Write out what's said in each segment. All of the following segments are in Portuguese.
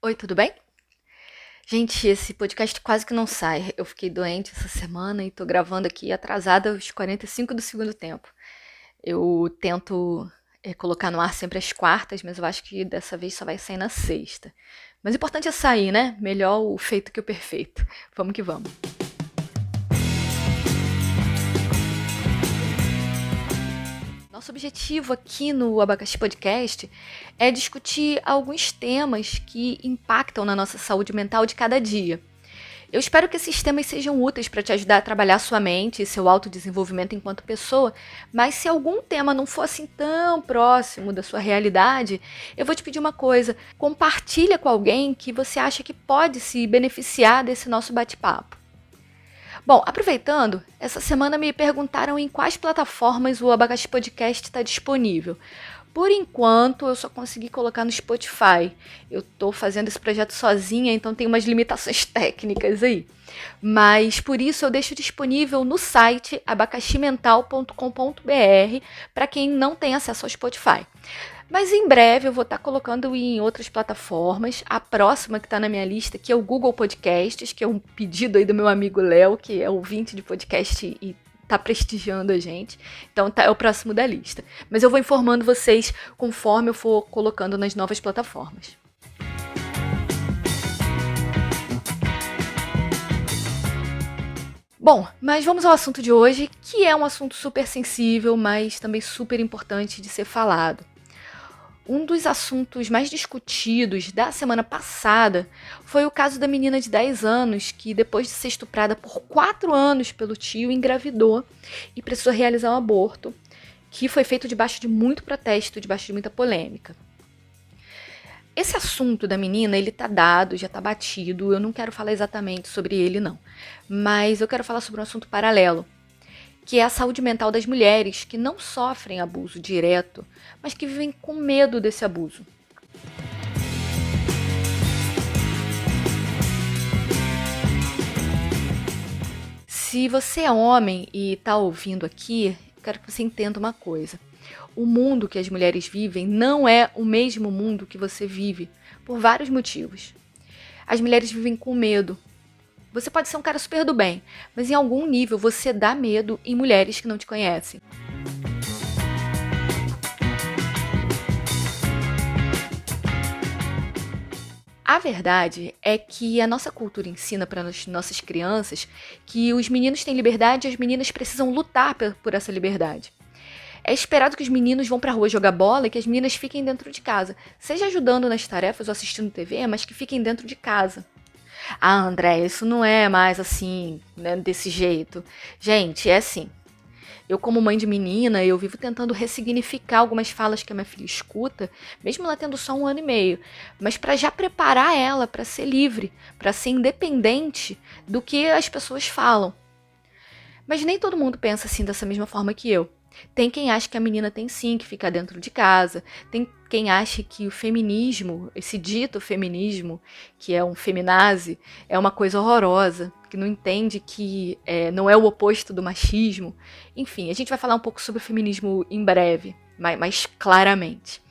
Oi, tudo bem? Gente, esse podcast quase que não sai. Eu fiquei doente essa semana e tô gravando aqui atrasada aos 45 do segundo tempo. Eu tento é, colocar no ar sempre às quartas, mas eu acho que dessa vez só vai sair na sexta. Mas o importante é sair, né? Melhor o feito que o perfeito. Vamos que vamos. Nosso objetivo aqui no Abacaxi Podcast é discutir alguns temas que impactam na nossa saúde mental de cada dia. Eu espero que esses temas sejam úteis para te ajudar a trabalhar sua mente e seu autodesenvolvimento enquanto pessoa, mas se algum tema não for assim tão próximo da sua realidade, eu vou te pedir uma coisa: compartilha com alguém que você acha que pode se beneficiar desse nosso bate-papo. Bom, aproveitando, essa semana me perguntaram em quais plataformas o Abacaxi Podcast está disponível. Por enquanto, eu só consegui colocar no Spotify. Eu estou fazendo esse projeto sozinha, então tem umas limitações técnicas aí. Mas por isso eu deixo disponível no site abacaximental.com.br para quem não tem acesso ao Spotify. Mas em breve eu vou estar colocando em outras plataformas. A próxima que está na minha lista, que é o Google Podcasts, que é um pedido aí do meu amigo Léo, que é ouvinte de podcast e tá prestigiando a gente. Então tá, é o próximo da lista. Mas eu vou informando vocês conforme eu for colocando nas novas plataformas. Bom, mas vamos ao assunto de hoje, que é um assunto super sensível, mas também super importante de ser falado. Um dos assuntos mais discutidos da semana passada foi o caso da menina de 10 anos que, depois de ser estuprada por 4 anos pelo tio, engravidou e precisou realizar um aborto, que foi feito debaixo de muito protesto, debaixo de muita polêmica. Esse assunto da menina, ele tá dado, já tá batido, eu não quero falar exatamente sobre ele não, mas eu quero falar sobre um assunto paralelo, que é a saúde mental das mulheres que não sofrem abuso direto, mas que vivem com medo desse abuso. Se você é homem e está ouvindo aqui, quero que você entenda uma coisa. O mundo que as mulheres vivem não é o mesmo mundo que você vive, por vários motivos. As mulheres vivem com medo, você pode ser um cara super do bem, mas em algum nível você dá medo em mulheres que não te conhecem. A verdade é que a nossa cultura ensina para as nossas crianças que os meninos têm liberdade e as meninas precisam lutar por essa liberdade. É esperado que os meninos vão para a rua jogar bola e que as meninas fiquem dentro de casa, seja ajudando nas tarefas ou assistindo TV, mas que fiquem dentro de casa. Ah, André, isso não é mais assim, né, desse jeito. Gente, é assim. Eu, como mãe de menina, eu vivo tentando ressignificar algumas falas que a minha filha escuta, mesmo ela tendo só um ano e meio, mas para já preparar ela para ser livre, para ser independente do que as pessoas falam. Mas nem todo mundo pensa assim dessa mesma forma que eu. Tem quem acha que a menina tem sim que ficar dentro de casa. Tem quem acha que o feminismo, esse dito feminismo, que é um feminazi, é uma coisa horrorosa, que não entende que é, não é o oposto do machismo. Enfim, a gente vai falar um pouco sobre o feminismo em breve, mais, mais claramente.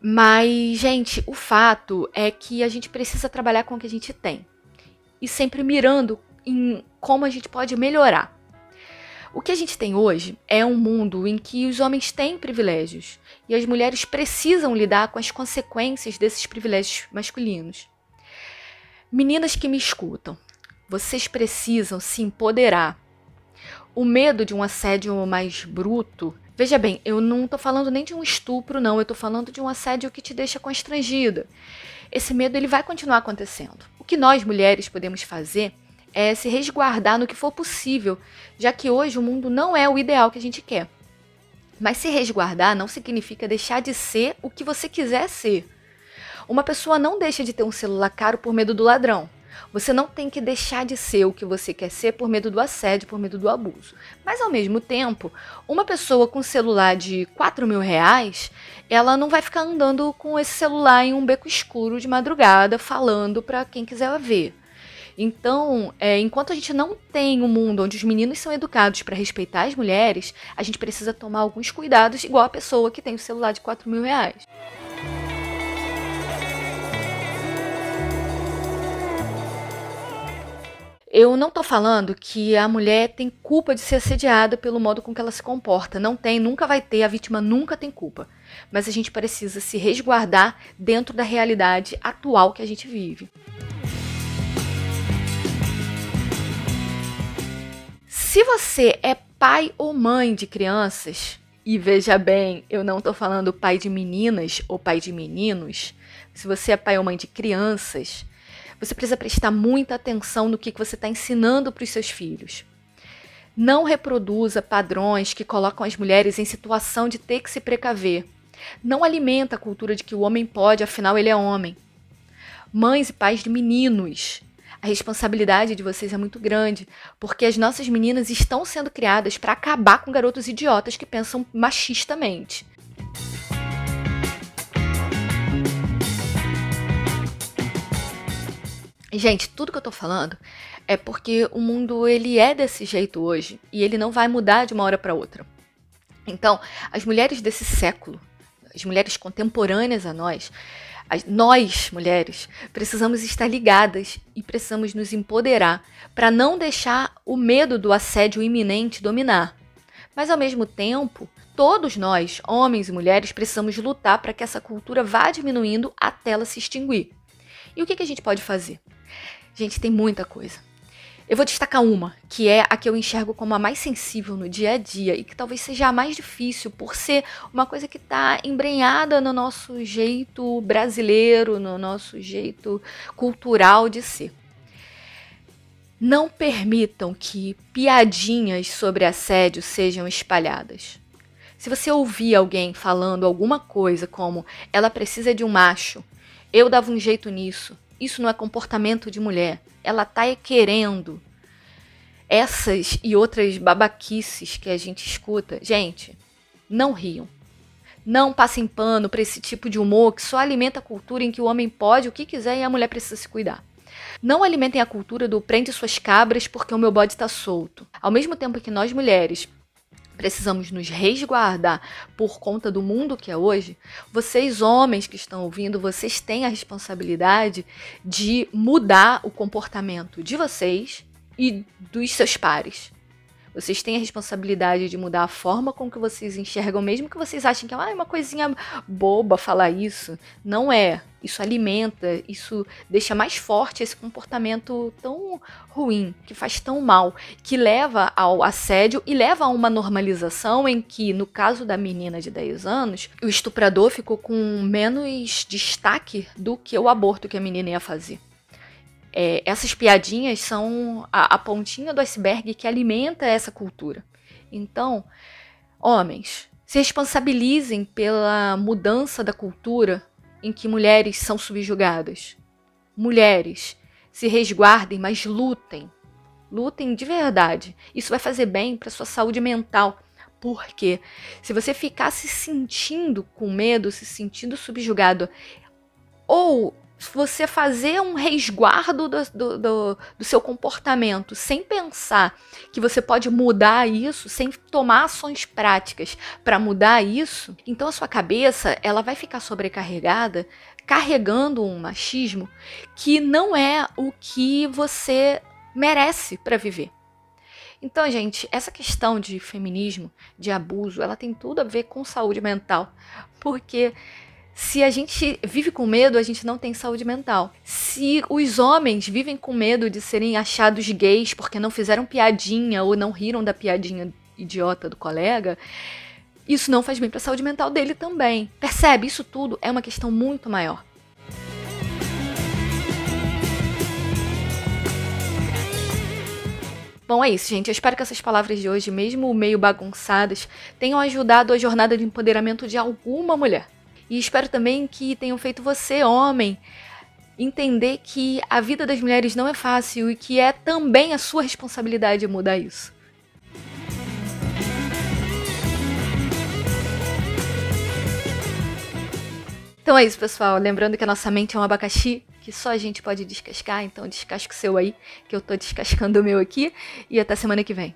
Mas, gente, o fato é que a gente precisa trabalhar com o que a gente tem e sempre mirando em como a gente pode melhorar. O que a gente tem hoje é um mundo em que os homens têm privilégios e as mulheres precisam lidar com as consequências desses privilégios masculinos. Meninas que me escutam, vocês precisam se empoderar. O medo de um assédio mais bruto. Veja bem, eu não estou falando nem de um estupro, não, eu estou falando de um assédio que te deixa constrangida. Esse medo ele vai continuar acontecendo que nós mulheres podemos fazer é se resguardar no que for possível, já que hoje o mundo não é o ideal que a gente quer. Mas se resguardar não significa deixar de ser o que você quiser ser. Uma pessoa não deixa de ter um celular caro por medo do ladrão. Você não tem que deixar de ser o que você quer ser por medo do assédio, por medo do abuso. Mas ao mesmo tempo, uma pessoa com celular de 4 mil reais, ela não vai ficar andando com esse celular em um beco escuro de madrugada, falando para quem quiser ver. Então, é, enquanto a gente não tem um mundo onde os meninos são educados para respeitar as mulheres, a gente precisa tomar alguns cuidados, igual a pessoa que tem o celular de 4 mil reais. Eu não tô falando que a mulher tem culpa de ser assediada pelo modo com que ela se comporta. Não tem, nunca vai ter, a vítima nunca tem culpa. Mas a gente precisa se resguardar dentro da realidade atual que a gente vive. Se você é pai ou mãe de crianças, e veja bem, eu não tô falando pai de meninas ou pai de meninos. Se você é pai ou mãe de crianças, você precisa prestar muita atenção no que você está ensinando para os seus filhos. Não reproduza padrões que colocam as mulheres em situação de ter que se precaver. Não alimenta a cultura de que o homem pode, afinal ele é homem. Mães e pais de meninos, a responsabilidade de vocês é muito grande, porque as nossas meninas estão sendo criadas para acabar com garotos idiotas que pensam machistamente. Gente, tudo que eu tô falando é porque o mundo ele é desse jeito hoje e ele não vai mudar de uma hora para outra. Então, as mulheres desse século, as mulheres contemporâneas a nós, as, nós, mulheres, precisamos estar ligadas e precisamos nos empoderar para não deixar o medo do assédio iminente dominar. Mas ao mesmo tempo, todos nós, homens e mulheres, precisamos lutar para que essa cultura vá diminuindo até ela se extinguir. E o que, que a gente pode fazer? Gente, tem muita coisa. Eu vou destacar uma, que é a que eu enxergo como a mais sensível no dia a dia e que talvez seja a mais difícil por ser uma coisa que está embrenhada no nosso jeito brasileiro, no nosso jeito cultural de ser. Não permitam que piadinhas sobre assédio sejam espalhadas. Se você ouvir alguém falando alguma coisa como ela precisa de um macho, eu dava um jeito nisso, isso não é comportamento de mulher. Ela tá querendo. Essas e outras babaquices que a gente escuta. Gente, não riam. Não passem pano para esse tipo de humor que só alimenta a cultura em que o homem pode o que quiser e a mulher precisa se cuidar. Não alimentem a cultura do prende suas cabras porque o meu bode está solto. Ao mesmo tempo que nós mulheres precisamos nos resguardar por conta do mundo que é hoje, vocês, homens que estão ouvindo, vocês têm a responsabilidade de mudar o comportamento de vocês e dos seus pares. Vocês têm a responsabilidade de mudar a forma com que vocês enxergam, mesmo que vocês achem que ah, é uma coisinha boba falar isso. Não é. Isso alimenta, isso deixa mais forte esse comportamento tão ruim, que faz tão mal, que leva ao assédio e leva a uma normalização em que, no caso da menina de 10 anos, o estuprador ficou com menos destaque do que o aborto que a menina ia fazer. É, essas piadinhas são a, a pontinha do iceberg que alimenta essa cultura. Então, homens, se responsabilizem pela mudança da cultura em que mulheres são subjugadas. Mulheres, se resguardem, mas lutem. Lutem de verdade. Isso vai fazer bem para sua saúde mental. Porque se você ficar se sentindo com medo, se sentindo subjugado, ou você fazer um resguardo do, do, do, do, seu comportamento sem pensar que você pode mudar isso, sem tomar ações práticas para mudar isso, então a sua cabeça ela vai ficar sobrecarregada, carregando um machismo que não é o que você merece para viver. Então, gente, essa questão de feminismo, de abuso, ela tem tudo a ver com saúde mental, porque se a gente vive com medo, a gente não tem saúde mental. Se os homens vivem com medo de serem achados gays porque não fizeram piadinha ou não riram da piadinha idiota do colega, isso não faz bem para a saúde mental dele também. Percebe? Isso tudo é uma questão muito maior. Bom, é isso, gente. Eu espero que essas palavras de hoje, mesmo meio bagunçadas, tenham ajudado a jornada de empoderamento de alguma mulher. E espero também que tenham feito você, homem, entender que a vida das mulheres não é fácil e que é também a sua responsabilidade mudar isso. Então é isso, pessoal. Lembrando que a nossa mente é um abacaxi que só a gente pode descascar, então descasca o seu aí, que eu tô descascando o meu aqui. E até semana que vem.